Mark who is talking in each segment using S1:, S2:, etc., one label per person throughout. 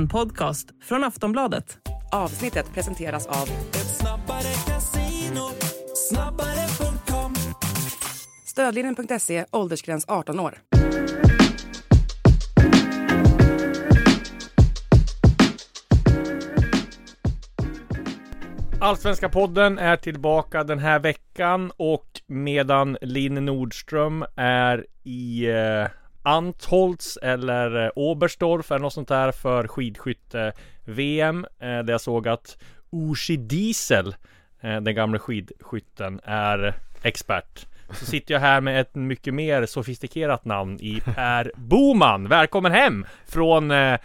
S1: En podcast från Aftonbladet.
S2: Avsnittet presenteras av
S3: Ett snabbare casino, snabbare.com
S2: Stödlinjen.se, åldersgräns 18 år.
S4: Allsvenska podden är tillbaka den här veckan och medan Linn Nordström är i eh, Antholz eller eh, Oberstdorf eller något sånt där för skidskytte-VM eh, där jag såg att Ushi Diesel, eh, den gamla skidskytten, är expert. Så sitter jag här med ett mycket mer sofistikerat namn i Per Boman. Välkommen hem från eh,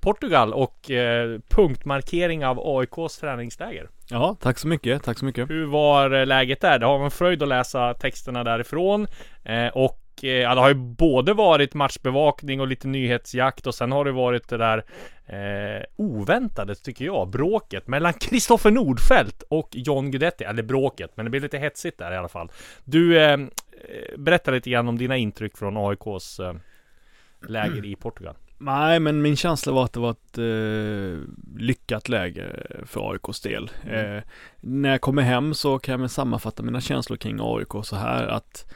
S4: Portugal och eh, punktmarkering av AIKs träningsläger.
S5: Ja, tack så mycket, tack så mycket.
S4: Hur var eh, läget där? Det har varit fröjd att läsa texterna därifrån eh, och eh, ja, det har ju både varit matchbevakning och lite nyhetsjakt och sen har det varit det där eh, oväntade tycker jag, bråket mellan Kristoffer Nordfeldt och John Guidetti. Eller bråket, men det blev lite hetsigt där i alla fall. Du, eh, berätta lite grann om dina intryck från AIKs eh, läger i Portugal.
S5: Nej, men min känsla var att det var ett eh, lyckat läge för AIKs del.
S4: Mm.
S5: Eh, när jag kommer hem så kan jag väl sammanfatta mina känslor kring AIK så här att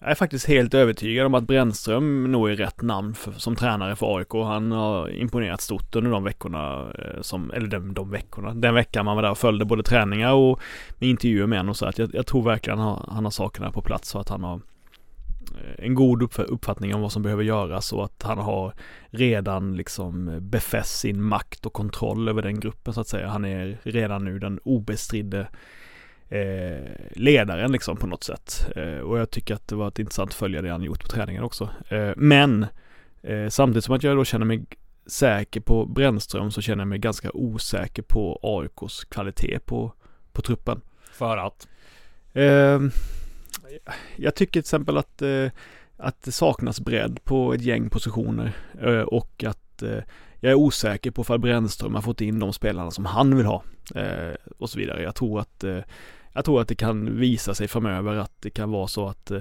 S5: jag är faktiskt helt övertygad om att Brännström nog är rätt namn för, som tränare för AIK. Han har imponerat stort under de veckorna eh, som, eller de, de veckorna, den veckan man var där och följde både träningar och med intervjuer med honom och så att jag, jag tror verkligen han har, han har sakerna på plats så att han har eh, en god uppfattning om vad som behöver göras och att han har redan liksom befäst sin makt och kontroll över den gruppen så att säga. Han är redan nu den obestridde eh, ledaren liksom på något sätt. Eh, och jag tycker att det var ett intressant att följa det han gjort på träningen också. Eh, men eh, samtidigt som att jag då känner mig säker på Brännström så känner jag mig ganska osäker på AIKs kvalitet på, på truppen.
S4: För att?
S5: Eh, jag tycker till exempel att, eh, att det saknas bredd på ett gäng positioner och att jag är osäker på ifall Brännström har fått in de spelarna som han vill ha och så vidare. Jag tror att jag tror att det kan visa sig framöver att det kan vara så att eh,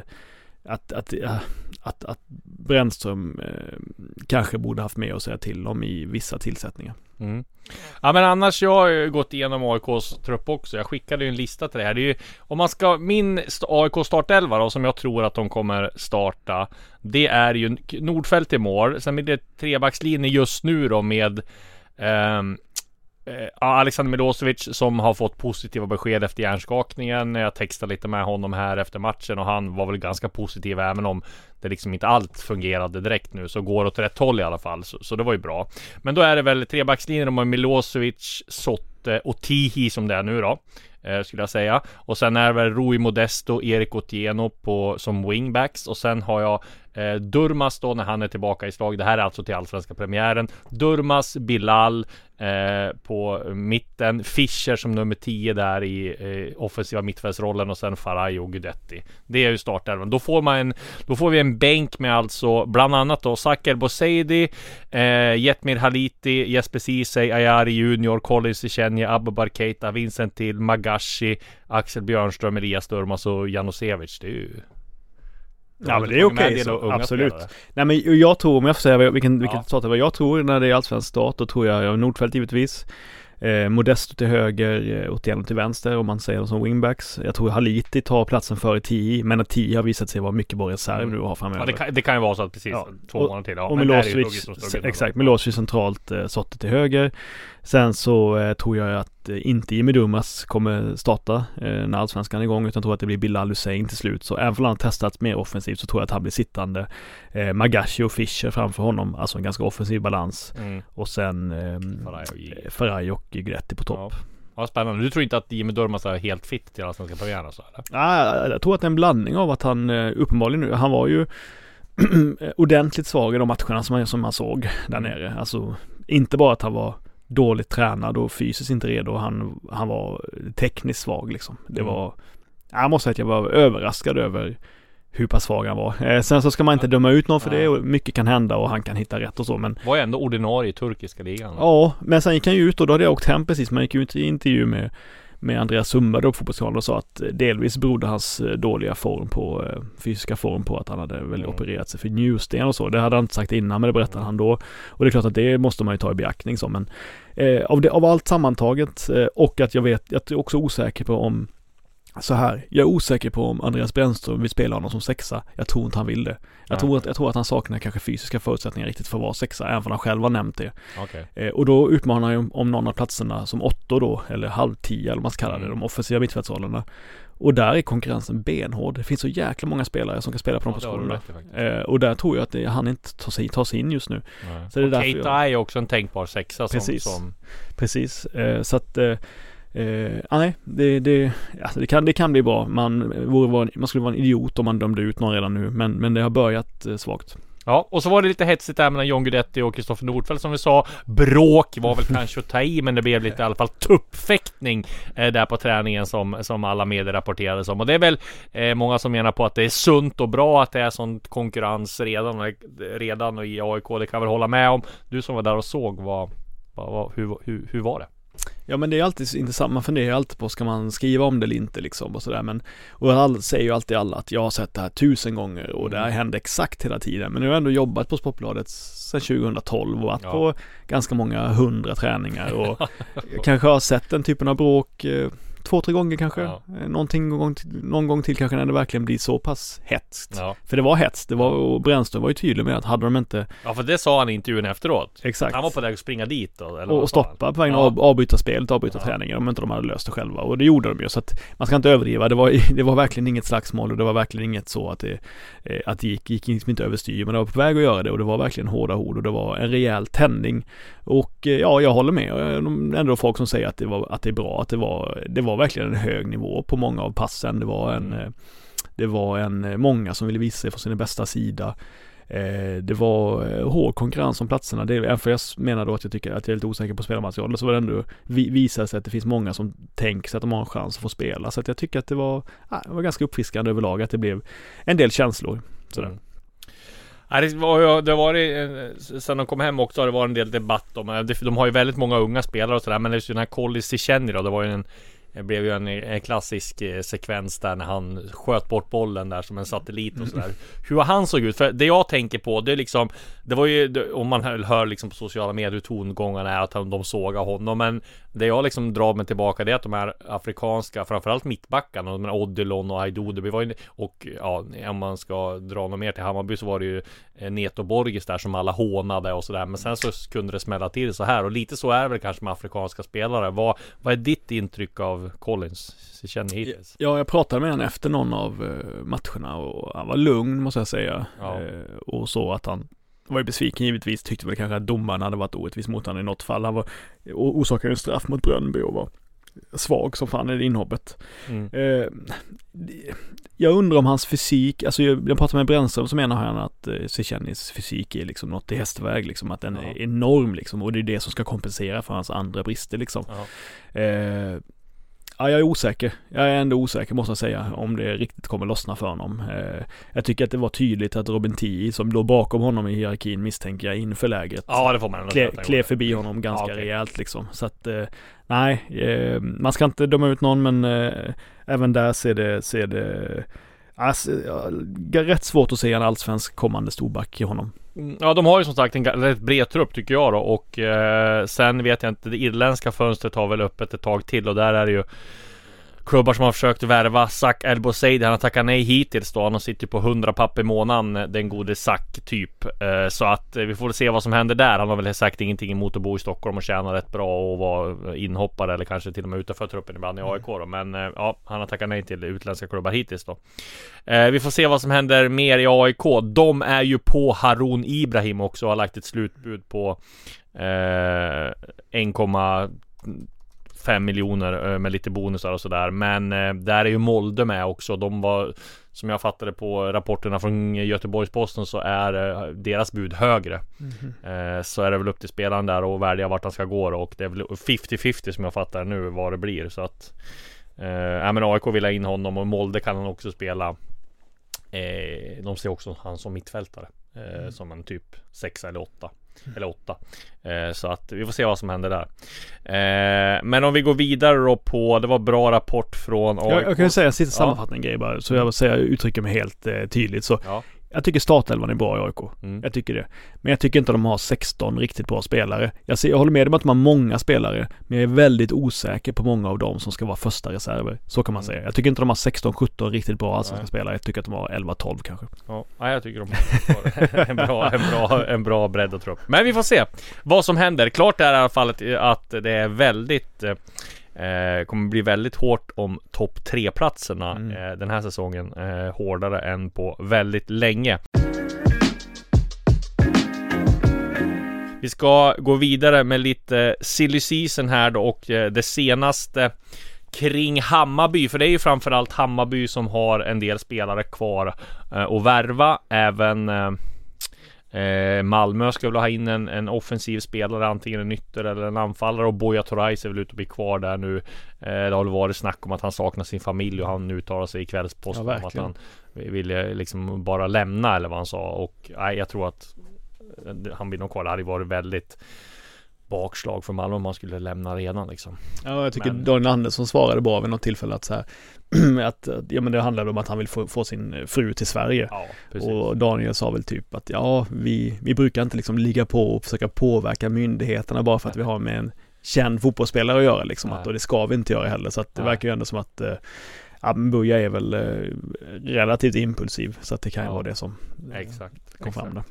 S5: att, att, eh, att, att Brännström eh, kanske borde haft med att säga till om i vissa tillsättningar.
S4: Mm. Ja men annars, jag har ju gått igenom AIKs trupp också. Jag skickade ju en lista till det här. Det är ju, om man ska, min AIK startelva då, som jag tror att de kommer starta. Det är ju Nordfeldt i mål. Sen blir det trebackslinje just nu då med eh, Eh, Alexander Milosevic som har fått positiva besked efter hjärnskakningen. Jag textade lite med honom här efter matchen och han var väl ganska positiv även om det liksom inte allt fungerade direkt nu så går åt rätt håll i alla fall. Så, så det var ju bra. Men då är det väl trebackslinjen har Milosevic, Sotte och Tihi som det är nu då. Eh, skulle jag säga. Och sen är det väl Rui Modesto, Erik Otieno på, som wingbacks. Och sen har jag eh, Durmas då när han är tillbaka i slag. Det här är alltså till allsvenska premiären. Durmas, Bilal eh, på mitten. Fischer som nummer 10 där i eh, offensiva mittfältsrollen och sen Faraj och Guidetti. Det är ju startelvan. Då får man en, då får vi en bänk med alltså bland annat då Saker Boseidi, eh, Jetmir Haliti, Jesper Ceesay, Ayari Junior, Colin Sichenja, Abubakar Keita, Vincent Till, Magashi, Axel Björnström, Elias Durmas och Janosevic. Det är ju
S5: Ja men det är okej
S4: unga
S5: absolut.
S4: spelare.
S5: Nej men jag tror, om jag får säga vad- vilken,
S4: Ja.
S5: start det var jag tror när det är allsvensk start, då tror jag, jag Nordfeldt givetvis. Eh, Modesto till höger, eh, Otieno till vänster om man säger dem som wingbacks. Jag tror Haliti tar platsen före Tio, men att Tio har visat sig vara mycket bra reserv
S4: Mm.
S5: nu att ha framöver.
S4: Ja, det, kan, det kan ju vara så att precis
S5: Ja.
S4: två
S5: Och-
S4: månader till. Ja,
S5: och Milosevic, exakt, Milosevic centralt, eh, Sotte till höger. Sen så eh, tror jag att eh, inte Jimmy Durmaz kommer starta eh, när allsvenskan är igång utan tror att det blir Bilal Hussein till slut. Så även om han har testats mer offensivt så tror jag att han blir sittande. Eh, Magashi och Fischer framför honom, alltså en ganska offensiv balans.
S4: Mm.
S5: Och sen
S4: Faraj och J.
S5: eh, Faraj och Guidetti på topp.
S4: Ja. ja, spännande. Du tror inte att Jimmy Durmaz är helt fit till allsvenska premiären och så eller?
S5: Ah, jag tror att det är en blandning av att han eh, uppenbarligen nu, han var ju ordentligt svag i de matcherna som man, som man såg där
S4: Mm.
S5: nere. Alltså inte bara att han var dåligt tränad och fysiskt inte redo, han, han var tekniskt svag liksom. Det
S4: Mm.
S5: var, jag måste säga att jag var överraskad över hur pass svag han var. Eh, sen så ska man inte döma ut någon för det och mycket kan hända och han kan hitta rätt och så men
S4: Var ju ändå ordinarie i turkiska ligan.
S5: Ja, men sen gick han ju ut och då hade jag åkt hem precis. Man gick ut i intervju med, med Andreas Sundberg då på Fotbollskanalen och sa att delvis berodde hans eh, dåliga form på, eh, fysiska form på att han hade väl
S4: Mm.
S5: opererat sig för njursten och så. Det hade han inte sagt innan men det berättade han då. Och det är klart att det måste man ju ta i beaktning så men eh, av, det, av allt sammantaget eh, och att jag vet, jag är också osäker på om så här, jag är osäker på om Andreas Brännström vill spela honom som sexa. Jag tror inte han vill det. Jag,
S4: Ja.
S5: tror, att, jag tror att han saknar kanske fysiska förutsättningar riktigt för att vara sexa, även om han själv har nämnt det.
S4: Okej.
S5: Eh, och då utmanar han ju om någon av platserna som åttor då, eller halv tio eller vad man ska kalla det,
S4: Mm.
S5: de offensiva mittfältsrollerna. Och där är konkurrensen benhård. Det finns så jäkla många spelare som kan spela på de
S4: Ja,
S5: positionerna. Eh, och där tror jag att det, han inte tar sig, tar sig in just nu.
S4: Nej.
S5: så det är
S4: och Keita
S5: jag-
S4: är ju också en tänkbar sexa som,
S5: Precis.
S4: som
S5: Precis, eh, så att eh, ah, nej, det, det, alltså det, kan, det kan bli bra. Man, vore, man skulle vara en idiot om man dömde ut någon redan nu, men, men det har börjat eh, svagt.
S4: Ja, och så var det lite hetsigt där mellan John Guidetti och Kristoffer Nordfeldt som vi sa. Bråk var väl kanske att ta i, men det blev lite i alla fall tuppfäktning eh, där på träningen som, som alla medier rapporterade om. Och det är väl eh, många som menar på att det är sunt och bra att det är sån konkurrens redan, redan och i AIK. Det kan jag väl hålla med om. Du som var där och såg, vad, vad, vad, hur, hur, hur var det?
S5: Ja men det är alltid intressant, man funderar alltid på ska man skriva om det eller inte liksom och sådär men Och alla säger ju alltid alla att jag har sett det här tusen gånger och det här
S4: Mm.
S5: händer exakt hela tiden Men nu har jag ändå jobbat på Sportbladet sedan 2012 och varit
S4: Ja.
S5: på ganska många hundra träningar och kanske har sett den typen av bråk eh, två, tre gånger kanske
S4: Ja.
S5: Eh, Någonting någon gång, till, någon gång till kanske när det verkligen blir så pass hetskt
S4: Ja.
S5: För det var hets, det var, och Brännström var ju tydlig med att hade de inte
S4: ja, för det sa han i intervjun efteråt.
S5: Exakt
S4: Han var på väg att springa dit då, eller
S5: och, stoppa på vägen
S4: Ja.
S5: av, avbryta spelet, avbryta
S4: Ja.
S5: träningen om inte de hade löst det själva. Och det gjorde de ju. Så att man ska inte överdriva. Det var, det var verkligen inget slagsmål och det var verkligen inget så att det, eh, att det gick, gick liksom inte överstyr. Men det var på väg att göra det och det var verkligen hårda ord och det var en rejäl tändning. Och eh, ja, jag håller med. Och, eh, de- Ändå folk som säger att det, var, att det är bra. Att det var, det var verkligen en hög nivå på många av passen. Det var en,
S4: Mm.
S5: eh, det var en, eh, många som ville visa sig från sin bästa sida. Eh, det var hård konkurrens om platserna. Det, även för jag menar då att jag tycker att jag är lite osäker på spelarmaterialet så var det ändå vi, visar sig att det finns många som tänker sig att de har en chans att få spela. Så att jag tycker att det var, det var ganska uppfriskande överlag att det blev en del känslor. Sådär.
S4: Mm. Det var ju, det var det, sen de kom hem också har det varit en del debatt om, de har ju väldigt många unga spelare och sådär men just den här Collis Cichenny då, det var ju en det blev ju en, en klassisk eh, sekvens där när han sköt bort bollen där som en satellit och sådär. Hur han såg ut, för det jag tänker på det är liksom Det var ju, om man hör, liksom på sociala medier hur tongångarna är att de sågar honom men det jag liksom drar mig tillbaka det är att de här afrikanska, framförallt mittbackarna, de här Odilon och Haidodo, det var ju, och ja, om man ska dra något mer till Hammarby så var det ju eh, Neto Borgis där som alla hånade och sådär Men sen så kunde det smälla till så här och lite så är det väl kanske med afrikanska spelare Vad, vad är ditt intryck av Collins? Känner hittills?
S5: Ja, jag pratade med honom efter någon av eh, matcherna och han var lugn måste jag säga.
S4: Ja.
S5: Eh, och så att han var ju besviken givetvis, tyckte väl kanske att domaren hade varit orättvis mot honom i något fall. Han var orsakade en straff mot Brönnby och var svag som fan i det inhoppet.
S4: Mm.
S5: Eh, jag undrar om hans fysik, alltså jag, jag pratade med Brännström så menar han att eh, Sechenis fysik är liksom något i hästväg liksom, att den
S4: Ja.
S5: är enorm liksom och det är det som ska kompensera för hans andra brister liksom.
S4: Ja.
S5: Eh, ja, jag är osäker. Jag är ändå osäker måste jag säga om det riktigt kommer lossna för honom. Eh, jag tycker att det var tydligt att Robin Tii som låg bakom honom i hierarkin misstänker jag inför lägret.
S4: ja, det får man ändå
S5: Kle, klev förbi honom ganska
S4: Ja, okej.
S5: rejält liksom. Så att eh, nej, eh, man ska inte döma ut någon men även där ser det, ser det Alltså, ja, rätt svårt att se en allsvensk kommande storback i honom.
S4: Mm, ja de har ju som sagt en rätt bred trupp tycker jag då och eh, sen vet jag inte Det irländska fönstret har väl öppet ett tag till och där är det ju klubbar som har försökt värva Zack Elbouzedi. Han har tackat nej hittills då. Han sitter på 100 papp i månaden, den gode Zack typ. Eh, så att eh, vi får se vad som händer där. Han har väl sagt ingenting emot att bo i Stockholm och tjäna rätt bra och vara inhoppare eller kanske till och med utanför truppen ibland i AIK då. Men eh, ja, han har tackat nej till utländska klubbar hittills då. Vi får se vad som händer mer i AIK. De är ju på Harun Ibrahim också och har lagt ett slutbud på 1, 5 miljoner eh, med lite bonusar och sådär. Men eh, där är ju Molde med också. De var, som jag fattade på rapporterna från Göteborgs-Posten så är eh, deras bud högre. Mm. Så är det väl upp till spelaren där och välja vart han ska gå då. Och det är väl 50-50 som jag fattar nu vad det blir. Så att Eh, men AIK vill ha in honom och Molde kan han också spela. De ser också han som mittfältare. Mm. Som en typ sexa eller åtta. Eller åtta. Eh, så att vi får se vad som händer där. Eh, men om vi går vidare då på, det var bra rapport från AIK.
S5: Jag, jag kan ju säga en sista
S4: Ja.
S5: sammanfattning grej bara. Så jag vill säga, uttrycker mig helt eh, tydligt. Så
S4: Ja.
S5: Jag tycker startelvan är bra i AIK.
S4: Mm.
S5: Jag tycker det. Men jag tycker inte de har 16 riktigt bra spelare. Jag, ser, jag håller med om att de har många spelare. Men jag är väldigt osäker på många av dem som ska vara första reserver. Så kan man
S4: Mm.
S5: säga. Jag tycker inte de har 16-17 riktigt bra allsvenska
S4: Nej.
S5: spelare. Jag tycker att de har 11-12 kanske.
S4: Ja, ja, jag tycker de har en bra, en bra, en bra bredd och trupp. Men vi får se vad som händer. Klart är i alla fall att, att det är väldigt eh, kommer bli väldigt hårt om topp tre platserna
S5: Mm.
S4: eh, den här säsongen. Eh, hårdare än på väldigt länge. Vi ska gå vidare med lite silly season här då och eh, det senaste kring Hammarby, för det är ju framförallt Hammarby som har en del spelare kvar eh, att värva. Även eh, Malmö ska väl ha in en, en offensiv spelare, antingen en ytter eller en anfallare och Boja Torais är väl ute och blir kvar där nu. Eh, det har väl varit snack om att han saknar sin familj och han uttalar sig i Kvällsposten
S5: Ja,
S4: om att han ville liksom bara lämna eller vad han sa och nej, jag tror att eh, han blir nog kvar. Det hade varit väldigt bakslag för Malmö om han skulle lämna redan liksom.
S5: Ja, jag tycker
S4: Men-
S5: Daniel Andersson svarade bra vid något tillfälle att så här, att, ja men det handlade om att han vill få, få sin fru till Sverige.
S4: Ja.
S5: Och Daniel sa väl typ att ja, vi, vi brukar inte liksom ligga på och försöka påverka myndigheterna bara för att vi har med en känd fotbollsspelare att göra liksom. Att, och det ska vi inte göra heller. Så att det
S4: Nej.
S5: verkar ju ändå som att eh, ja, Buja är väl eh, relativt impulsiv. Så att det kan ju
S4: Ja.
S5: vara det som eh,
S4: Exakt.
S5: kom fram där.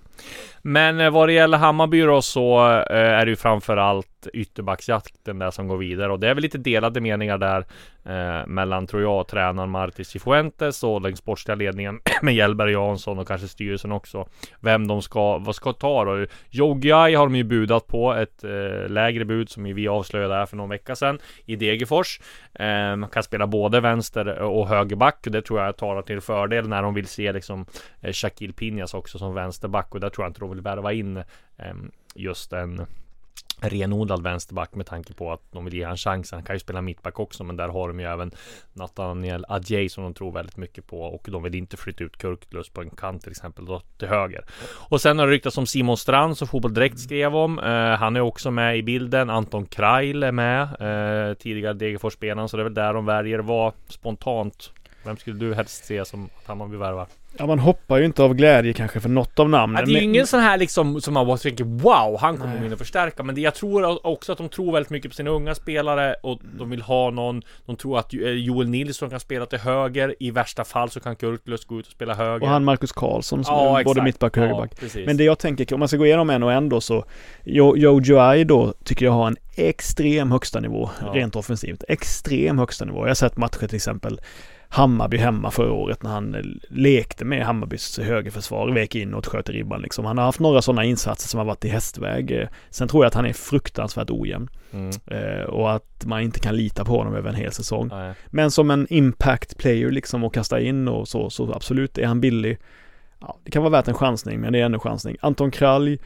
S4: Men eh, vad det gäller Hammarby då så eh, är det ju framförallt ytterbacksjakten där som går vidare och det är väl lite delade meningar där eh, mellan tror jag tränaren Martis Cifuentes och den sportsliga ledningen med Hjelberg Jansson och kanske styrelsen också. Vem de ska, vad ska ta då? Jogiai har de ju budat på ett eh, lägre bud som vi avslöjade här för någon vecka sedan i Degerfors. Eh, man kan spela både vänster och högerback och det tror jag talar till fördel när de vill se liksom eh, Shaquille Pinjas också som vänsterback och där tror jag inte de vill värva in eh, just en renodlad vänsterback med tanke på att de vill ge han chansen. Han kan ju spela mittback också men där har de ju även Nathaniel Adjei som de tror väldigt mycket på och de vill inte flytta ut Kurklus på en kant till exempel då till höger. Och sen har det ryktats om Simon Strand som Fotboll Direkt skrev om. Eh, han är också med i bilden. Anton Krail är med. Eh, tidigare Degerfors-spelaren så det är väl där de väljer vad spontant. Vem skulle du helst se som att Hammarby värvar?
S5: Ja, man hoppar ju inte av glädje kanske för något av namnen.
S4: Ja, det är ju
S5: men-
S4: ingen sån här liksom som man bara tänker wow, han kommer
S5: Nej.
S4: in och förstärka. Men det, jag tror också att de tror väldigt mycket på sina unga spelare och de vill ha någon. De tror att eh, Joel Nilsson kan spela till höger. I värsta fall så kan Kurtulus gå ut och spela höger.
S5: Och han Marcus Karlsson som
S4: Ja,
S5: är både mittback och högerback.
S4: Ja.
S5: Men det jag tänker, om man ska gå igenom en och en då så Jo- Jojo Ai då tycker jag har en extrem högsta nivå
S4: Ja.
S5: rent offensivt. Extrem högsta nivå. Jag har sett matcher till exempel Hammarby hemma förra året när han eh, lekte med Hammarbys högerförsvar, vek inåt, sköt i ribban liksom. Han har haft några sådana insatser som har varit i hästväg. Eh, Sen tror jag att han är fruktansvärt ojämn
S4: Mm.
S5: eh, och att man inte kan lita på honom över en hel säsong.
S4: Nej.
S5: Men som en impact player liksom och kasta in och så, så absolut är han billig. Ja, det kan vara värt en chansning, men det är ändå chansning. Anton Kralj,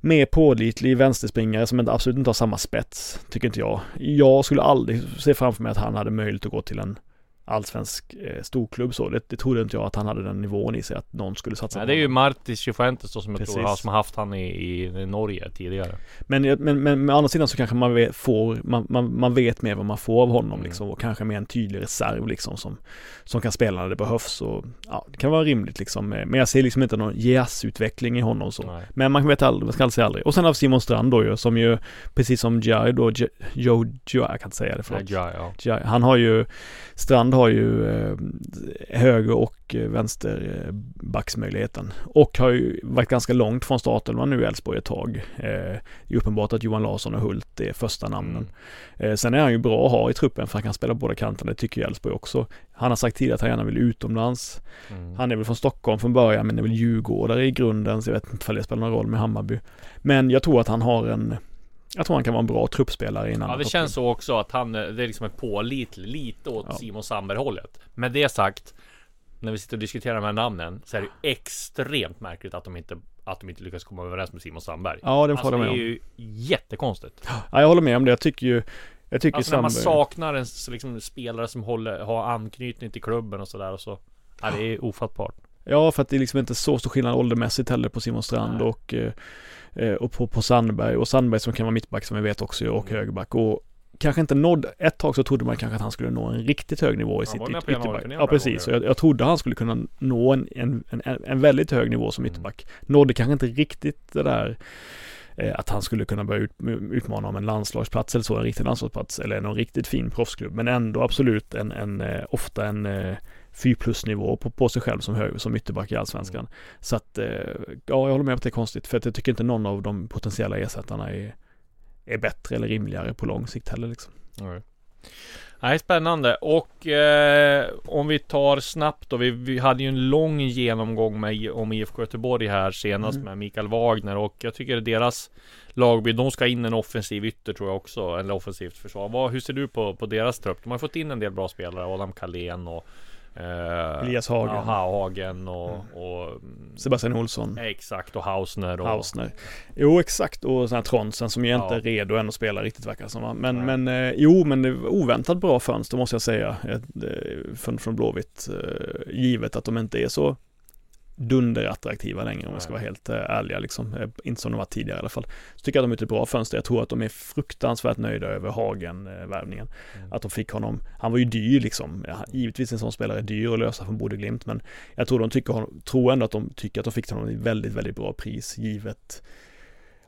S5: mer pålitlig vänsterspringare som inte, absolut inte har samma spets, tycker inte jag. Jag skulle aldrig se framför mig att han hade möjlighet att gå till en allsvensk eh, storklubb så. Det, det trodde inte jag att han hade den nivån i sig att någon skulle satsa
S4: Nej,
S5: på
S4: det är ju. Martis Cifuentes då som jag
S5: Precis.
S4: tror har, som har haft han i, i Norge tidigare.
S5: Men, jag- men, men med andra sidan så kanske man vet, får, man, man, man vet mer vad man får av honom
S4: Mm.
S5: liksom och kanske med en tydlig reserv liksom som, som kan spela när det behövs och ja, det kan vara rimligt liksom. Men jag ser liksom inte någon jazzutveckling i honom så.
S4: Nej.
S5: Men man vet aldrig, man ska aldrig säga aldrig. Och sen vi Simon Strand då ju, som ju, precis som Jai då, Joe, jag kan inte säga det förlåt.
S4: Ja, ja.
S5: Jai, han har ju, Strand har ju eh, höger och eh, vänster eh. Och har ju varit ganska långt från starten nu i Elfsborg ett tag. Det är uppenbart att Johan Larsson och Hult är första namnen.
S4: Mm.
S5: Sen är han ju bra att ha i truppen för han kan spela båda kanterna, det tycker Elfsborg också. Han har sagt tidigare att han gärna vill utomlands.
S4: Mm.
S5: Han är väl från Stockholm från början men är väl djurgårdare i grunden så jag vet inte om det spelar någon roll med Hammarby. Men jag tror att han har en jag tror han kan vara en bra truppspelare i en
S4: Ja det känns så också att han, eh, det är liksom en pålitlig, lite åt
S5: Ja.
S4: Simon Sandberg hållet. Med det sagt, när vi sitter och diskuterar de här namnen så är det extremt märkligt att de inte, att de inte lyckas komma överens med Simon Sandberg.
S5: Ja, den får
S4: Alltså
S5: jag
S4: det
S5: med
S4: är
S5: om.
S4: ju jättekonstigt.
S5: Ja, jag håller med om det. Jag tycker ju jag tycker
S4: Alltså när man
S5: Sandberg-
S4: saknar en liksom, spelare som håller, har anknytning till klubben och sådär och så. Ja, det är ofattbart.
S5: Ja, för att det är liksom inte så stor skillnad åldermässigt heller på Simon Strand
S4: Nej.
S5: och, eh, eh, och på, på Sandberg. Och Sandberg som kan vara mittback som vi vet också och
S4: Mm.
S5: högerback. Och kanske inte nådd, ett tag så trodde man kanske att han skulle nå en riktigt hög nivå i
S4: Han
S5: sitt yt- ytterback. Ja precis, jag, jag trodde han skulle kunna nå en, en, en, en väldigt hög nivå som
S4: Mm.
S5: ytterback. Nådde kanske inte riktigt det där eh, att han skulle kunna börja ut, utmana om en landslagsplats eller så, en riktig landslagsplats eller någon riktigt fin proffsklubb. Men ändå absolut en, en ofta en 4 plus nivå på, på sig själv som, hög, som ytterback i Allsvenskan.
S4: Mm.
S5: Så att, eh, ja jag håller med om att det är konstigt för att jag tycker inte någon av de potentiella ersättarna är, är bättre eller rimligare på lång sikt heller liksom.
S4: Nej. Nej, spännande. Och eh, om vi tar snabbt då. Vi, vi hade ju en lång genomgång med, om IFK Göteborg här senast
S5: Mm.
S4: med Mikael Wagner och jag tycker deras lagbild, de ska in en offensiv ytter tror jag också, eller offensivt försvar. Vad, hur ser du på, på deras trupp? De har fått in en del bra spelare, Adam Kalén och eh,
S5: Elias Hagen.
S4: Ja, Hagen och, och mm,
S5: Sebastian Olsson,
S4: Exakt och Hausner och
S5: Hausner. Jo exakt och sån här Tronsen som ju inte
S4: Ja.
S5: är redo än att spela riktigt verkar som. Men,
S4: Nej.
S5: men eh, jo men det var oväntat bra fönster måste jag säga. Ett, eh, Från, från Blåvitt. eh, Givet att de inte är så dunderattraktiva längre om jag ska vara helt eh, ärliga liksom. Eh, Inte som de var tidigare i alla fall. Så tycker jag att de är ett bra fönster. Jag tror att de är fruktansvärt nöjda över Hagen-värvningen.
S4: Mm.
S5: Att de fick honom, han var ju dyr liksom. Ja, givetvis en sån spelare är dyr att lösa från Bode Glimt men jag tror de tycker, hon- tror ändå att de tycker att de fick honom i väldigt, väldigt bra pris givet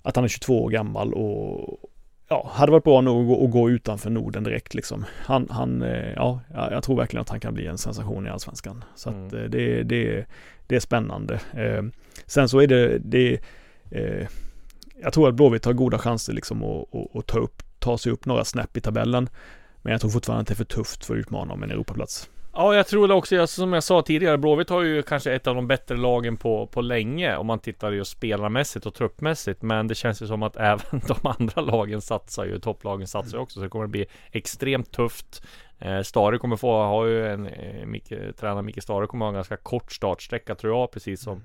S5: att han är 22 år gammal och ja, hade varit bra nog att gå, att gå utanför Norden direkt liksom. Han, han, eh, ja, jag tror verkligen att han kan bli en sensation i Allsvenskan. Så att
S4: Mm.
S5: eh, det, det, det är spännande. Eh, Sen så är det, det jag tror att Blåvitt har goda chanser liksom att, att, att ta, upp, ta sig upp några snäpp i tabellen. Men jag tror fortfarande att det är för tufft för att utmana om en Europaplats.
S4: Ja, jag tror det också, alltså, som jag sa tidigare, Blåvitt har ju kanske ett av de bättre lagen på, på länge om man tittar just spelarmässigt och truppmässigt. Men det känns ju som att även de andra lagen satsar ju, topplagen satsar ju också. Så det kommer att bli extremt tufft. Eh, Stare kommer få, har ju en, eh, Micke, tränare Micke Stare kommer ha en ganska kort startsträcka tror jag, precis som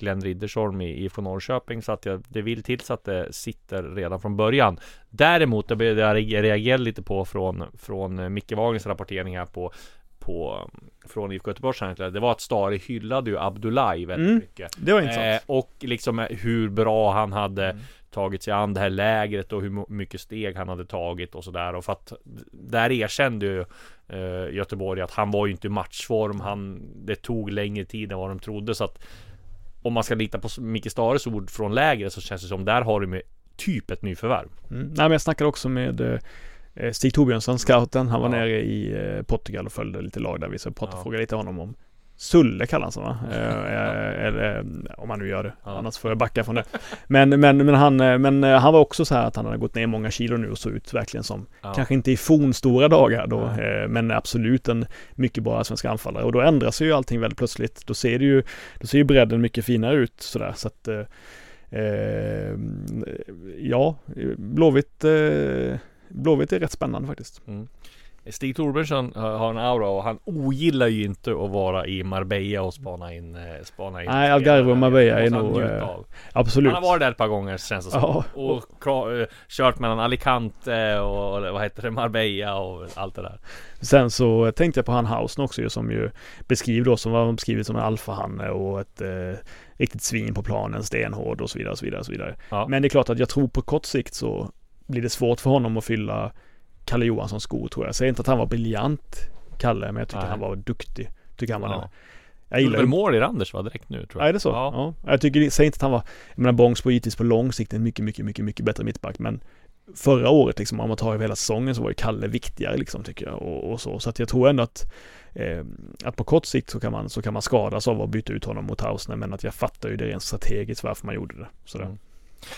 S4: Glenn Riddersholm i IFK Norrköping. Så att jag, det vill till så att det sitter redan från början. Däremot, det jag reagerar lite på från, från eh, Micke Wagners rapportering här på på från IFK Göteborgs handlare, det var att Stare hyllade ju Abdullahi väldigt
S5: Mm.
S4: mycket.
S5: Det var intressant.
S4: Eh, och liksom eh, hur bra han hade
S5: Mm.
S4: tagit sig an det här lägret och hur mycket steg han hade tagit och sådär. Och för att där erkände ju eh, Göteborg att han var ju inte i matchform. Han, det tog längre tid än vad de trodde. Så att om man ska lita på Micke Stares ord från lägret så känns det som där har de ju typ ett nyförvärv.
S5: Mm. Nej, men jag snackade också med eh, Stig Torbjörnsson, scouten. Han var
S4: Ja.
S5: nere i eh, Portugal och följde lite lag där vi så pratade,
S4: Ja.
S5: frågade lite honom om Sulle kallar han sig va? Eh, eh, Eller eh, om han nu gör det.
S4: Ja.
S5: Annars får jag backa från det. Men, men, men, han, eh, men eh, han var också så här att han hade gått ner många kilo nu och såg ut verkligen som
S4: Ja.
S5: Kanske inte i fornstora dagar då, eh, men absolut en mycket bra svenska anfallare. Och då ändras ju allting väldigt plötsligt. Då ser det ju, då ser ju bredden mycket finare ut sådär. Så att, eh, eh, ja, Blåvitt, eh, Blåvitt är rätt spännande faktiskt.
S4: Stig Torbjörnsson har en aura och han ogillar ju inte att vara i Marbella och spana in, eh, spana in
S5: Nej, Algarve och Marbella är nog, eh. Absolut.
S4: Han har varit där ett par gånger känns det som.
S5: Ja.
S4: Och eh, kört mellan Alicante och vad heter det, Marbella och allt det där.
S5: Sen så tänkte jag på han Hausen också ju, som ju beskriver då som var beskrivet som en alfahanne och ett eh, riktigt svin på planen, stenhård och så vidare och så vidare och så vidare.
S4: Ja.
S5: Men det är klart att jag tror på kort sikt så blir det svårt för honom att fylla Kalle Johanssons skor tror jag. Jag säger inte att han var briljant, Kalle, men jag tycker
S4: Nej.
S5: han var duktig. Tycker han var
S4: Ja.
S5: den. Jag gillar
S4: mål i Randers va? Direkt nu tror jag.
S5: Ja, är det så?
S4: Ja.
S5: Ja. Jag tycker, säg inte att han var, jag menar Bångsbo givetvis på lång sikt en mycket, mycket, mycket, mycket bättre mittback, men förra året liksom, om man tar över hela säsongen så var ju Kalle viktigare liksom tycker jag och, och så. Så att jag tror ändå att, eh, att på kort sikt så kan man, så kan man skadas av att byta ut honom mot Hausner, men att jag fattar ju det rent strategiskt varför man gjorde det. Sådär.
S4: Mm.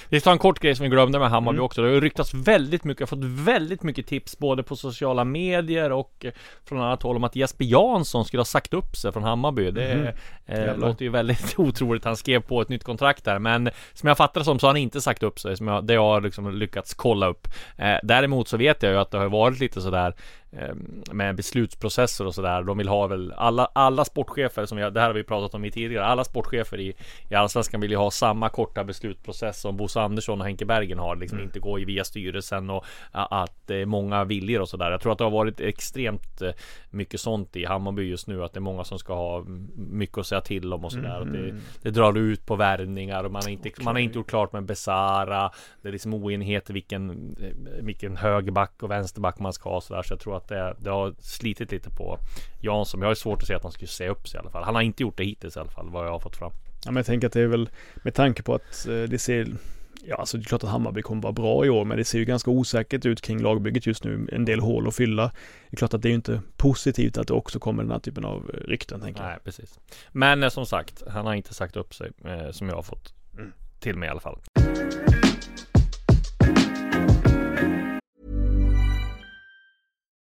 S4: Vi tar en kort grej som vi glömde med Hammarby
S5: Mm.
S4: också. Det har ryktats väldigt mycket, jag har fått väldigt mycket tips både på sociala medier och från annat håll om att Jesper Jansson skulle ha sagt upp sig från Hammarby. Det
S5: Mhm.
S4: eh, låter ju väldigt otroligt. Han skrev på ett nytt kontrakt där, men som jag fattar det som så har han inte sagt upp sig, som jag, det jag har liksom lyckats kolla upp. Eh, däremot så vet jag ju att det har varit lite sådär med beslutsprocesser och sådär. De vill ha väl alla, alla sportchefer som jag, det här har vi pratat om i tidigare, alla sportchefer i, i Allsvenskan vill ju ha samma korta beslutsprocess som Bosse Andersson och Henke Bergen har. Liksom inte gå via styrelsen och att det är många viljor och sådär. Jag tror att det har varit extremt eh, mycket sånt i Hammarby just nu. Att det är många som ska ha mycket att säga till om och sådär. Mm. Det, det, drar ut på värvningar och man har inte, okay. man har inte gjort klart med Besara. Det är liksom oenighet vilken, vilken högerback och vänsterback man ska ha sådär. Så jag tror att det, det har slitit lite på Jansson. Jag har svårt att se att han skulle säga upp sig i alla fall. Han har inte gjort det hittills i alla fall vad jag har fått fram.
S5: Ja, men jag tänker att det är väl med tanke på att eh, det ser Ja, alltså det är klart att Hammarby kommer vara bra i år, men det ser ju ganska osäkert ut kring lagbygget just nu. En del hål att fylla. Det är klart att det är inte positivt att det också kommer den här typen av rykten, tänker
S4: jag. Nej, precis. Men eh, som sagt, han har inte sagt upp sig, eh, som jag har fått mm. till mig i alla fall.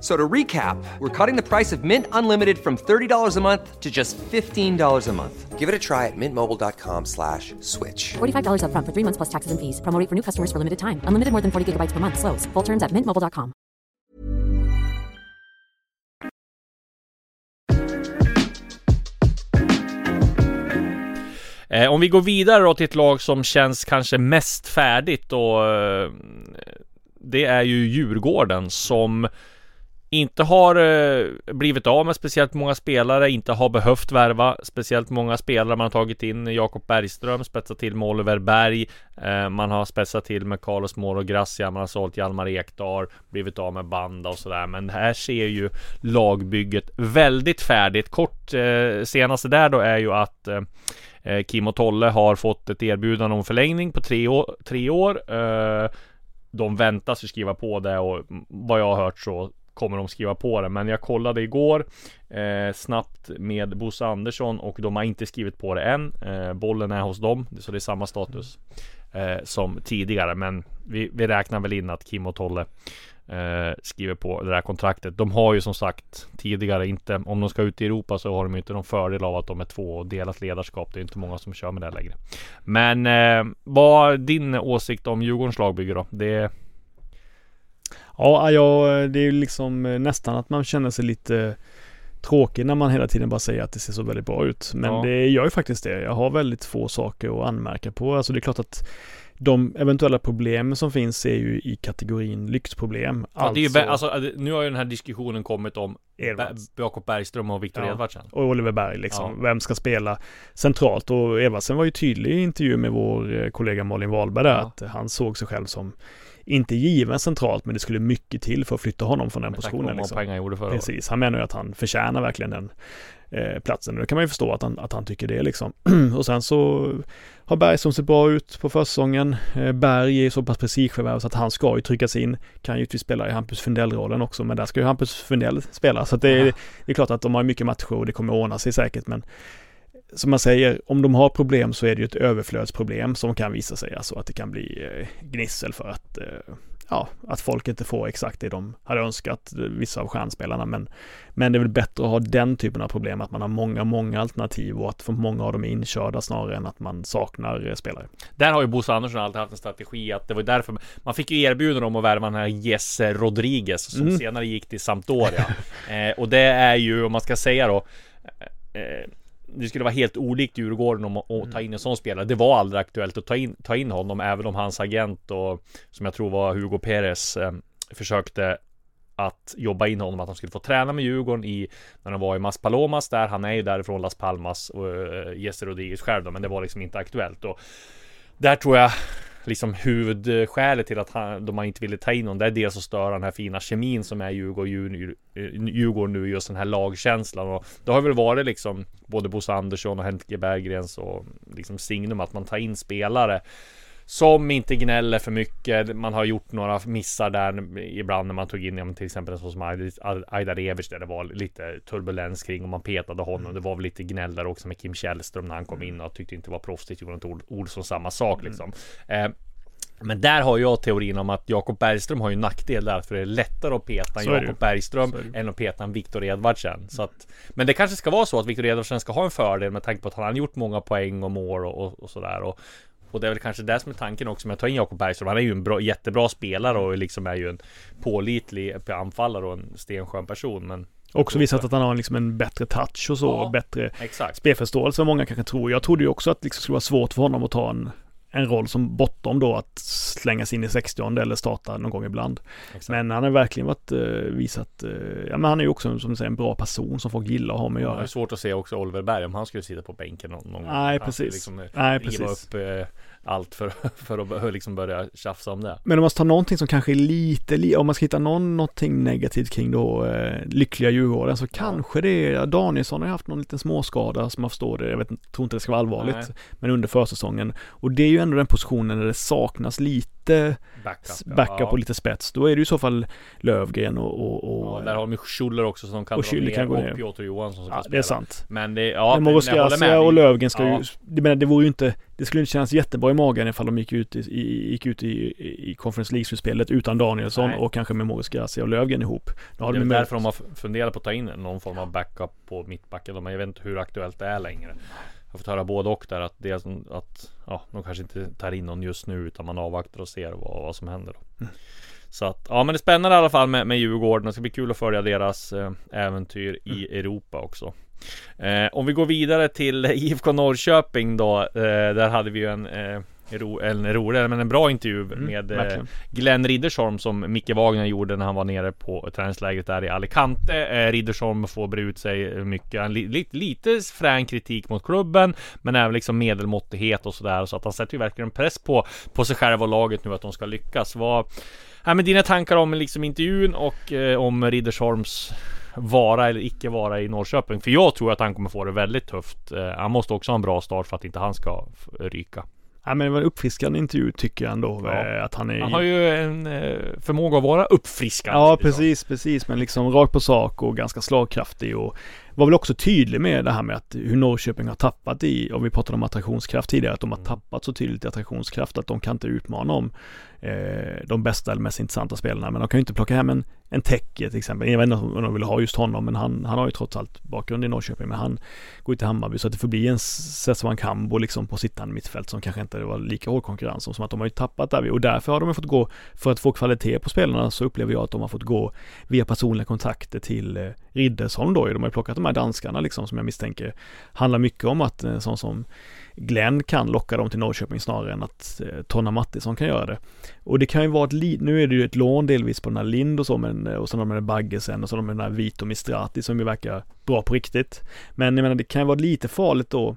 S6: So to recap, we're cutting the price of Mint Unlimited from $30 a month to just $15 a month. Give it a try at mintmobile.com slash switch.
S7: $45 up front for three months plus taxes and fees. Promo for new customers for limited time. Unlimited more than 40 gigabytes per month. Slows. Full terms at mintmobile.com.
S4: Eh, om vi går vidare då till ett lag som känns kanske mest färdigt och eh, det är ju Djurgården som inte har eh, blivit av med speciellt många spelare, inte har behövt värva speciellt många spelare. Man har tagit in Jakob Bergström, spetsat till med Oliver Berg. Eh, man har spetsat till med Carlos Moro Gracia, man har sålt Hjalmar Ekdal, blivit av med Banda och sådär. Men här ser ju lagbygget väldigt färdigt. Kort eh, senaste där då är ju att eh, eh, Kim och Tolle har fått ett erbjudande om förlängning på tre år. Tre år. Eh, de väntas ju skriva på det och vad jag har hört så kommer de skriva på det. Men jag kollade igår eh, snabbt med Bosse Andersson och de har inte skrivit på det än. Eh, bollen är hos dem, så det är samma status eh, som tidigare. Men vi, vi, räknar väl in att Kim och Tolle eh, skriver på det här kontraktet. De har ju som sagt tidigare inte, om de ska ut i Europa så har de inte någon fördel av att de är två och delat ledarskap. Det är inte många som kör med det längre. Men eh, vad är din åsikt om Djurgårdens lagbygge då? Det
S5: Ja, ja, det är ju liksom eh, nästan att man känner sig lite tråkig när man hela tiden bara säger att det ser så väldigt bra ut. Men ja. det gör ju faktiskt det. Jag har väldigt få saker att anmärka på. Alltså det är klart att de eventuella problemen som finns är ju i kategorin lyxproblem.
S4: Ja, alltså, det är ju, alltså, alltså nu har ju den här diskussionen kommit om Jakob Bergström och Viktor ja. Edvardsen.
S5: Och Oliver Berg liksom. Ja. Vem ska spela centralt? Och Edvardsen var ju tydlig i intervju med vår eh, kollega Malin Wahlberg där ja. att han såg sig själv som inte given centralt, men det skulle mycket till för att flytta honom från den positionen.
S4: Liksom. pengar gjorde förra
S5: Precis, han menar ju att han förtjänar verkligen den eh, platsen. Och då kan man ju förstå att han, att han tycker det liksom. och sen så har Bergström sett bra ut på försäsongen. Eh, Berg är så pass prestigeförvärv så att han ska ju tryckas in. Kan ju spela i Hampus Fundell-rollen också, men där ska ju Hampus Fundell spela. Så det, är, det är klart att de har mycket matcher och det kommer ordna sig säkert, men som man säger, om de har problem så är det ju ett överflödsproblem som kan visa sig, alltså att det kan bli eh, gnissel för att eh, ja, att folk inte får exakt det de hade önskat, vissa av stjärnspelarna. Men, men det är väl bättre att ha den typen av problem, att man har många, många alternativ och att för många av dem är inkörda snarare än att man saknar eh, spelare.
S4: Där har ju Bosse Andersson alltid haft en strategi att det var därför man fick ju erbjudande om att värva den här Jesse Rodriguez som mm. senare gick till Sampdoria. eh, och det är ju, om man ska säga då, eh, det skulle vara helt olikt Djurgården om att ta mm. in en sån spelare. Det var aldrig aktuellt att ta in, ta in honom, även om hans agent och som jag tror var Hugo Perez eh, försökte att jobba in honom, att han skulle få träna med Djurgården i när han var i Mas Palomas där. Han är ju därifrån Las Palmas och uh, Jesse Rodriguez själv då, men det var liksom inte aktuellt. Och där tror jag liksom huvudskälet till att han, de inte ville ta in honom, det är dels att störa den här fina kemin som är Djurgården, eh, Djurgården nu, just den här lagkänslan. Och det har väl varit liksom både Bosse Andersson och Henke Berggrens och liksom signum att man tar in spelare som inte gnäller för mycket. Man har gjort några missar där ibland när man tog in till exempel en sån som Aida Revers där det var lite turbulens kring och man petade honom. Mm. Det var väl lite gnäll där också med Kim Källström när han kom in och tyckte inte det var proffsigt. Inte Olsson samma sak mm. liksom. Mm. Eh, men där har jag teorin om att Jakob Bergström har ju nackdel där för det är lättare att peta en Jakob Bergström än att peta en Viktor Edvardsen. Så att, men det kanske ska vara så att Viktor Edvardsen ska ha en fördel med tanke på att han har gjort många poäng och mål och, och, och sådär. Och Och det är väl kanske det som är tanken också med att ta in Jakob Bergström. Han är ju en bra, jättebra spelare och liksom är ju en pålitlig anfallare och en stenskön person. Men
S5: Också visat att han har liksom en bättre touch och så,
S4: Ja.
S5: och bättre
S4: exakt.
S5: spelförståelse än många kanske tror. Jag trodde ju också att det liksom skulle vara svårt för honom att ta en, en roll som bortom då att slängas in i 60 eller starta någon gång ibland.
S4: exakt.
S5: Men han har verkligen varit, eh, visat, eh, ja men han är ju också som du säger en bra person som folk gillar att ha med att
S4: Ja, det
S5: göra.
S4: är svårt att se också Oliver Berg om han skulle sitta på bänken någon, gång.
S5: Nej, precis.
S4: Liksom,
S5: Nej, precis.
S4: upp eh, allt för, för att liksom börja tjafsa om det.
S5: Men om man ska ta någonting som kanske är lite, li- om man ska hitta någon, någonting negativt kring då eh, lyckliga Djurgården så kanske det är, Danielsson har ju haft någon liten småskada som man förstår det, jag vet, tror inte det ska vara allvarligt,
S4: Nej.
S5: men under försäsongen. Och det är ju ändå den positionen där det saknas lite
S4: Backup.
S5: backup
S4: ja.
S5: och lite spets. Då är det i så fall Lövgren och, och, och
S4: Ja, där har de Schuller också som kan
S5: och
S4: dra ner
S5: kan gå ner.
S4: och Piotr Johansson som
S5: ja,
S4: kan
S5: det är
S4: spela.
S5: sant.
S4: Men det, ja,
S5: men
S4: med.
S5: och Lövgren ska
S4: Ja.
S5: ju, det, menar, det vore ju inte, det skulle inte kännas jättebra i magen ifall de gick ut i, i, gick ut i, i Conference League-slutspelet utan Danielsson
S4: Nej.
S5: och kanske med Moroscasia och Lövgren ihop. Då har
S4: det är
S5: de
S4: därför de har funderat på att ta in någon form av backup på mittbacken. Jag vet inte hur aktuellt det är längre. Jag har fått höra både och där att, det är som, att ja, de kanske inte tar in någon just nu utan man avvaktar och ser vad, vad som händer då.
S5: Mm.
S4: Så att, ja men det är spännande i alla fall med, med Djurgården. Det ska bli kul att följa deras eh, äventyr i
S5: Mm.
S4: Europa också. Eh, om vi går vidare till IFK Norrköping då. Eh, där hade vi ju en eh, ro, en rolig, men en bra intervju med eh,
S5: Mm, verkligen.
S4: Glenn Riddersholm som Micke Wagner gjorde när han var nere på träningslägret där i Alicante. Eh, Riddersholm får bre ut sig mycket. Han li, li, lite frän kritik mot klubben, men även liksom medelmåttighet och sådär. Så att han sätter ju verkligen press på, på sig själv och laget nu att de ska lyckas. Vad, ja, men dina tankar om liksom intervjun och eh, om Riddersholms vara eller icke vara i Norrköping? För jag tror att han kommer få det väldigt tufft. Eh, han måste också ha en bra start för att inte han ska ryka.
S5: Ja men det var en uppfriskande intervju tycker jag ändå.
S4: Ja.
S5: eh, Att han är...
S4: Han har ju en eh, förmåga att vara uppfriskande.
S5: Ja
S4: liksom.
S5: precis, precis. Men liksom rakt på sak och ganska slagkraftig och var väl också tydlig med det här med att hur Norrköping har tappat i, och vi pratade om attraktionskraft tidigare, att de har
S4: Mm.
S5: tappat så tydligt i attraktionskraft att de kan inte utmana om eh, de bästa eller mest intressanta spelarna. Men de kan ju inte plocka hem en, en Tecke till exempel. Jag vet inte om de vill ha just honom, men han, han har ju trots allt bakgrund i Norrköping. Men han går ju till Hammarby så att det får bli en Sessan Kambo liksom på sittande mittfält som kanske inte var lika hård konkurrens som, som att de har ju tappat där. Och därför har de ju fått gå, för att få kvalitet på spelarna så upplever jag att de har fått gå via personliga kontakter till eh, Riddersholm då. De har ju plockat de här danskarna liksom som jag misstänker handlar mycket om att en sån som Glenn kan locka dem till Norrköping snarare än att eh, Tonna Mattisson kan göra det. Och det kan ju vara ett, li- nu är det ju ett lån delvis på den här Lind och så, men, eh, och sen har de den här Baggesen och så har de den här Vito Mistrati som ju verkar bra på riktigt. Men jag menar, det kan ju vara lite farligt då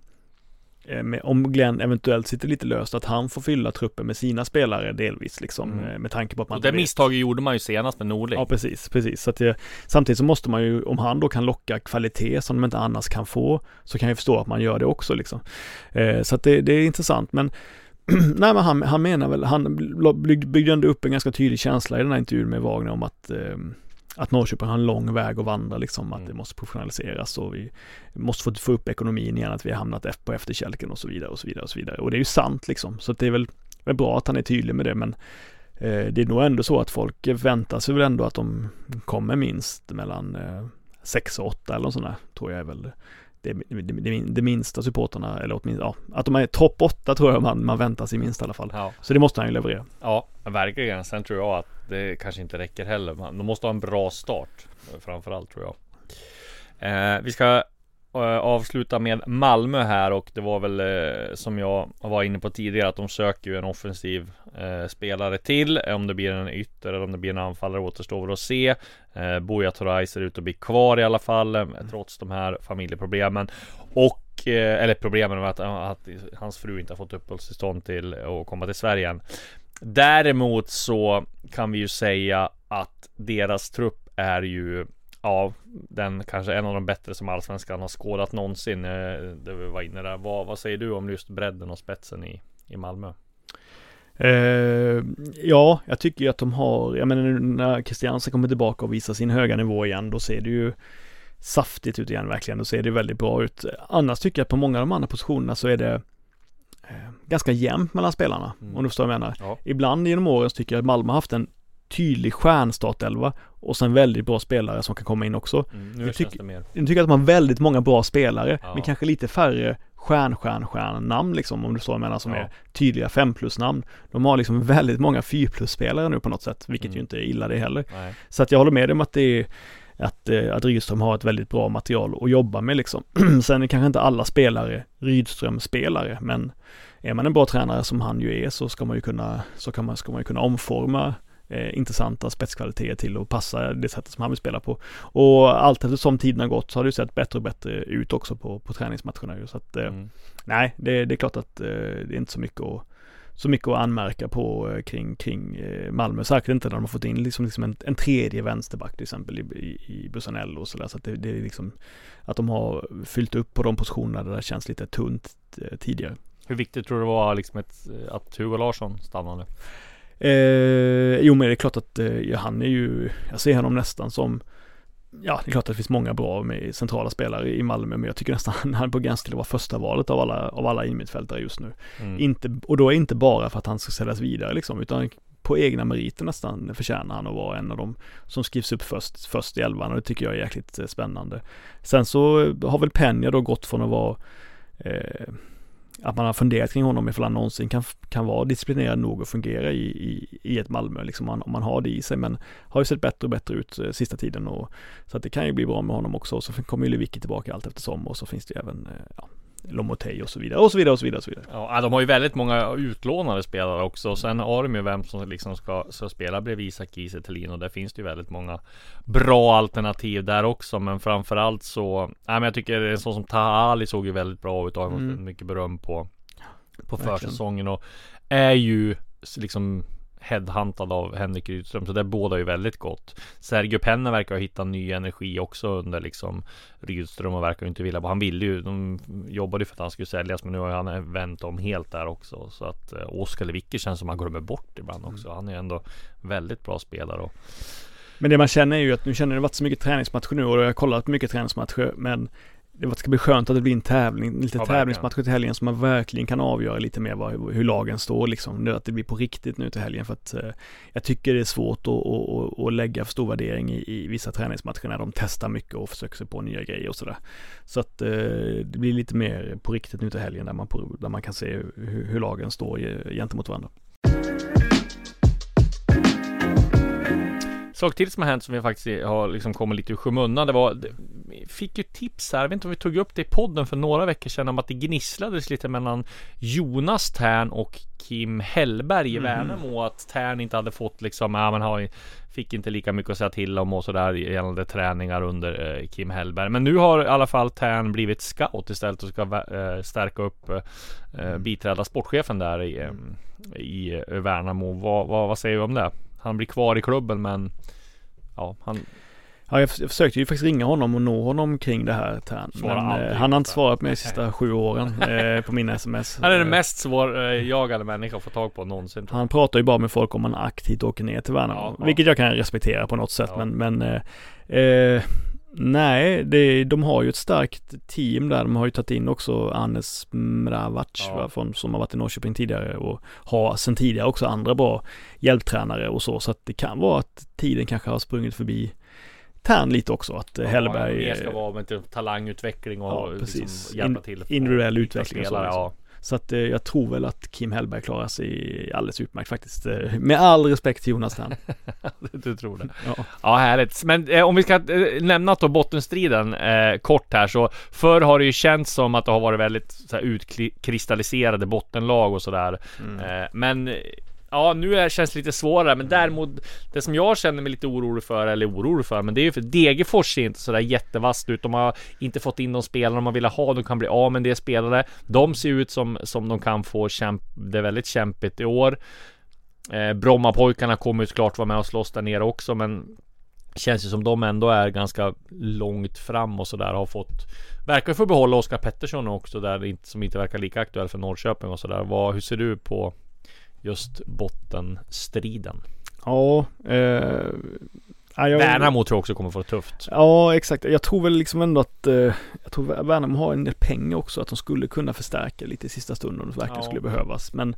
S5: med, om Glenn eventuellt sitter lite löst, att han får fylla truppen med sina spelare delvis liksom,
S4: Mm.
S5: eh, med tanke på att man
S4: Och det misstaget gjorde man ju senast med Norling.
S5: Ja, precis, precis. Så att det, samtidigt så måste man ju, om han då kan locka kvalitet som de inte annars kan få, så kan jag förstå att man gör det också liksom. Eh, så att det, det är intressant, men Nej men han, han menar väl, han byggde ändå upp en ganska tydlig känsla i den här intervjun med Wagner om att eh, att Norrköping har en lång väg att vandra liksom, att
S4: Mm.
S5: det måste professionaliseras och vi måste få, få upp ekonomin igen, att vi har hamnat på efterkälken och så vidare och så vidare och så vidare. Och det är ju sant liksom, så det är väl, väl bra att han är tydlig med det, men eh, det är nog ändå så att folk väntar sig väl ändå att de kommer minst mellan eh, 6 och 8 eller något sånt där, tror jag är väl det, det, det, minsta supporterna, eller åtminstone, ja, att de är topp 8 tror jag man, man väntar sig minst i alla fall.
S4: Ja.
S5: Så det måste han ju leverera.
S4: ja, verkligen. Sen tror jag att det kanske inte räcker heller. Man- De måste ha en bra start. Framförallt tror jag. Eh, vi ska avsluta med Malmö här och det var väl eh, som jag var inne på tidigare att de söker ju en offensiv eh, spelare till. Om det blir en ytter eller om det blir en anfallare återstår väl att se. Eh, Buya Turay ser ut att bli kvar i alla fall eh, trots de här familjeproblemen. Och eh, eller problemen med att, att hans fru inte har fått uppehållstillstånd till att komma till Sverige än. Däremot så kan vi ju säga att deras trupp är ju Ja, den kanske en av de bättre som Allsvenskan har skådat någonsin. eh, Det vi var inne där. Vad, vad säger du om just bredden och spetsen i, i Malmö?
S5: Eh, ja, jag tycker ju att de har, jag menar när Christiansen kommer tillbaka och visar sin höga nivå igen, då ser det ju saftigt ut igen verkligen, då ser det väldigt bra ut. Annars tycker jag att på många av de andra positionerna så är det eh, ganska jämnt mellan spelarna,
S4: Mm.
S5: om du förstår vad jag menar.
S4: Ja.
S5: Ibland genom åren så tycker jag att Malmö har haft en tydlig stjärnstartelva och sen väldigt bra spelare som kan komma in också.
S4: Mm,
S5: Jag
S4: nu det mer.
S5: Jag tycker att de har väldigt många bra spelare,
S4: Ja.
S5: men kanske lite färre stjärn, stjärn, stjärn namn liksom om du står mellan som
S4: Ja.
S5: är tydliga 5 plus namn. De har liksom väldigt många 4 plus spelare nu på något sätt, vilket
S4: Mm.
S5: ju inte är illa det heller.
S4: Nej.
S5: Så att jag håller med dig om att det är att, eh, att Rydström har ett väldigt bra material att jobba med liksom. Sen är kanske inte alla spelare Rydström-spelare, men är man en bra tränare som han ju är så ska man ju kunna, så kan man, ska man ju kunna omforma eh, intressanta spetskvaliteter till att passa det sättet som han vill spela på. Och allt eftersom tiden har gått så har det sett bättre och bättre ut också på, på träningsmatcherna ju. Så att eh,
S4: Mm.
S5: nej, det, det är klart att eh, det är inte så mycket att så mycket att anmärka på eh, kring, kring eh, Malmö. Särskilt inte när de har fått in liksom, liksom en, en tredje vänsterback till exempel i, i, i Busanello och sådär. Så att det, det är liksom att de har fyllt upp på de positionerna där det känns lite tunt eh, tidigare.
S4: Hur viktigt tror du det var liksom ett, att Hugo Larsson stannade?
S5: Eh, jo men det är klart att eh, han är ju, jag ser honom nästan som Ja, det är klart att det finns många bra med centrala spelare i Malmö, men jag tycker nästan han är på gränsen till att vara första valet av alla, av alla innermittfältare just nu.
S4: Mm.
S5: Inte, och då är inte bara för att han ska säljas vidare liksom, utan på egna meriter nästan förtjänar han att vara en av dem som skrivs upp först, först i elvan och det tycker jag är jäkligt eh, spännande. Sen så har väl Penja då gått från att vara eh, att man har funderat kring honom ifall han någonsin kan, kan vara disciplinerad nog att fungera i, i, i ett Malmö, liksom om man, om man har det i sig, men har ju sett bättre och bättre ut eh, sista tiden och så att det kan ju bli bra med honom också. Och så kommer ju Lewicki tillbaka allt eftersom. Och så finns det ju även eh, ja, Lomotey och så vidare och så vidare och så vidare och så vidare.
S4: Ja, de har ju väldigt många utlånade spelare också. Och Sen har de ju vem som liksom ska, ska spela bredvid Isak Kiese och där finns det ju väldigt många bra alternativ där också. Men framförallt så, nej men jag tycker en sån som Taha Ali såg ju väldigt bra ut och har
S5: Mm.
S4: mycket beröm på, på försäsongen och är ju liksom headhuntad av Henrik Rydström så det båda ju väldigt gott. Sergio Penna verkar ha hittat ny energi också under liksom Rydström och verkar ju inte vilja Han ville ju, de jobbade ju för att han skulle säljas men nu har ju han vänt om helt där också. Så att eh, Oskar Lewicki känns som han glömmer bort ibland också. Han är ändå väldigt bra spelare. Och,
S5: Men det man känner är ju att nu känner det varit så mycket träningsmatcher nu och jag har kollat mycket träningsmatcher men det ska bli skönt att det blir en tävling, lite
S4: Ja,
S5: tävlingsmatcher till helgen som man verkligen kan avgöra lite mer vad, hur lagen står liksom. Att det blir på riktigt nu till helgen för att eh, jag tycker det är svårt att, att, att, lägga för stor värdering i, i vissa träningsmatcher när de testar mycket och försöker sig på nya grejer och sådär. Så att eh, det blir lite mer på riktigt nu till helgen där man, på, där man kan se hur, hur lagen står ge- gentemot varandra.
S4: Sak till som har hänt som vi faktiskt har liksom kommit lite ur skymundan. Det var, vi fick ju tips här, jag vet inte om vi tog upp det i podden för några veckor sedan om att det gnisslades lite mellan Jonas Tern och Kim Hellberg i
S5: Mhm.
S4: Värnamo. Att Tern inte hade fått liksom, ja men har, fick inte lika mycket att säga till om och sådär gällande träningar under eh, Kim Hellberg. Men nu har i alla fall Tern blivit scout istället och ska eh, stärka upp eh, biträda sportchefen där i, eh, i eh, Värnamo. Vad, vad, vad säger vi om det? Han blir kvar i klubben men Ja, han
S5: Ja, jag, försökte ju faktiskt ringa honom och nå honom kring det här Tern. Men eh, han har inte svarat mig de sista sju åren eh, på mina sms.
S4: Han är den
S5: Eh,
S4: mest svårjagade människa att få tag på någonsin.
S5: Han pratar ju bara med folk om man aktivt åker ner till Värnamo.
S4: Ja, ja.
S5: Vilket jag kan respektera på något sätt.
S4: Ja.
S5: Men, men eh, eh, nej, det, de har ju ett starkt team där. De har ju tagit in också Anes Mravac
S4: Ja.
S5: från, som har varit i Norrköping tidigare och har sen tidigare också andra bra hjälptränare och så. Så att det kan vara att tiden kanske har sprungit förbi Tern lite också. Att eh, Hellberg
S4: Mer ska
S5: eh,
S4: vara med talangutveckling och
S5: Ja,
S4: liksom hjälpa till.
S5: individuell utveckling och så, liksom.
S4: ja.
S5: Så att eh, jag tror väl att Kim Hellberg klarar sig alldeles utmärkt faktiskt. Eh, Med all respekt till Jonas Tern.
S4: Du tror det.
S5: Ja.
S4: Ja, härligt. Men eh, om vi ska nämna då bottenstriden eh, kort här så förr har det ju känts som att det har varit väldigt så här, utkristalliserade bottenlag och sådär.
S5: Mm.
S4: Eh, men Ja, nu är, känns det lite svårare, men däremot det som jag känner mig lite orolig för, eller orolig för, men det är ju för Degerfors ser inte sådär jättevast ut. De har inte fått in de spelare man ville ha. De kan bli av med en del spelare. De ser ut som, som de kan få kämp det är väldigt kämpigt i år. Eh, Brommapojkarna kommer ju såklart vara med och slåss där nere också, men Känns ju som de ändå är ganska långt fram och sådär har fått Verkar få behålla Oskar Pettersson också där som inte verkar lika aktuell för Norrköping och sådär. Hur ser du på just bottenstriden?
S5: Ja, eh, ja, jag,
S4: Värnamo tror jag också kommer få det tufft.
S5: Ja, exakt. Jag tror väl liksom ändå att eh, jag tror Värnamo har en del pengar också, att de skulle kunna förstärka lite i sista stunden om det verkligen
S4: Ja.
S5: skulle behövas. Men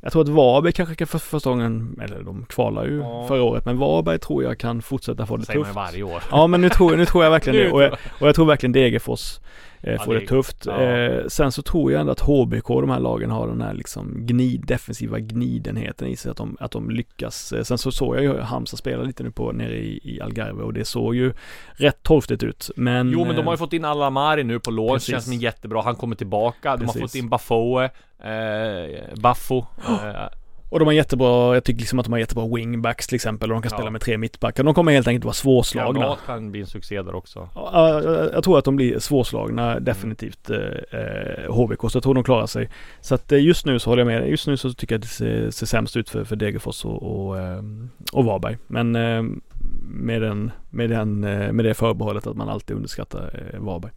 S5: Jag tror att Varberg kanske kan för första gången, eller de kvalar ju
S4: Ja.
S5: förra året, men Varberg tror jag kan fortsätta få det
S4: säger man ju
S5: tufft.
S4: varje år.
S5: Ja men nu tror, nu tror jag verkligen det. Och jag, och jag tror verkligen Degerfors eh,
S4: Ja,
S5: får
S4: det-
S5: det tufft.
S4: ja.
S5: Eh, sen så tror jag ändå att HBK, de här lagen, har den här liksom gnid, defensiva gnidenheten i sig. Att de, att de lyckas. Eh, sen så såg jag ju Halmstad spela lite nu på nere i, i Algarve och det såg ju rätt torftigt ut. Men...
S4: Jo men de har ju
S5: eh,
S4: fått in Alamari nu på lås, känns som jättebra, han kommer tillbaka. De har
S5: Precis.
S4: fått in Bafoe, eh, Baffo. Eh,
S5: Och de har jättebra, jag tycker liksom att de har jättebra wingbacks till exempel och de kan
S4: Ja.
S5: spela med tre mittbackar. De kommer helt enkelt vara svårslagna.
S4: Granat kan bli en succé där också.
S5: Ja, jag, tror att de blir svårslagna definitivt eh, eh, HBK, så jag tror de klarar sig. Så att eh, just nu så håller jag med. Just nu så tycker jag att det ser, ser sämst ut för, för Degerfors och, och, eh, och Varberg. Men eh, med, den, med, den, eh, med det förbehållet att man alltid underskattar eh, Varberg.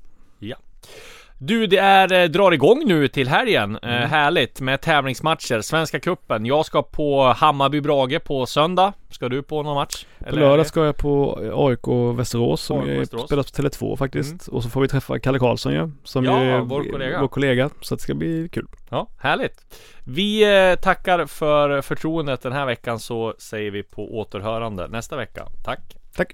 S4: Du, det är, eh, drar igång nu till helgen. Eh,
S5: Mm.
S4: härligt med tävlingsmatcher. Svenska Cupen. Jag ska på Hammarby-Brage på söndag. Ska du på någon match?
S5: På lördag ska jag på AIK Västerås som
S4: AIK
S5: ju
S4: Västerås.
S5: spelas på Tele2 faktiskt. Och så får vi träffa Kalle Karlsson ju. Som
S4: Ja,
S5: ju är
S4: vår kollega.
S5: vår kollega. Så det ska bli kul.
S4: Ja, härligt. Vi eh, tackar för förtroendet den här veckan så säger vi på återhörande nästa vecka. Tack!
S5: Tack!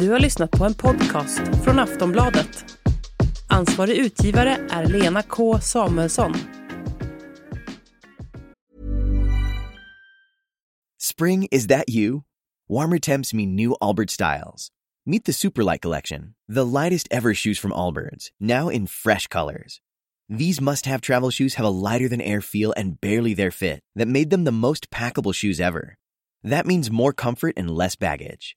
S1: Du har lyssnat på en podcast från Aftonbladet. Ansvarig utgivare är Lena K Samuelsson.
S8: Spring, is that you? Warmer temps mean new Allbirds styles. Meet the Superlight Collection, the lightest ever shoes from Allbirds, now in fresh colors. These must have travel shoes have a lighter than air feel and barely their fit that made them the most packable shoes ever. That means more comfort and less baggage.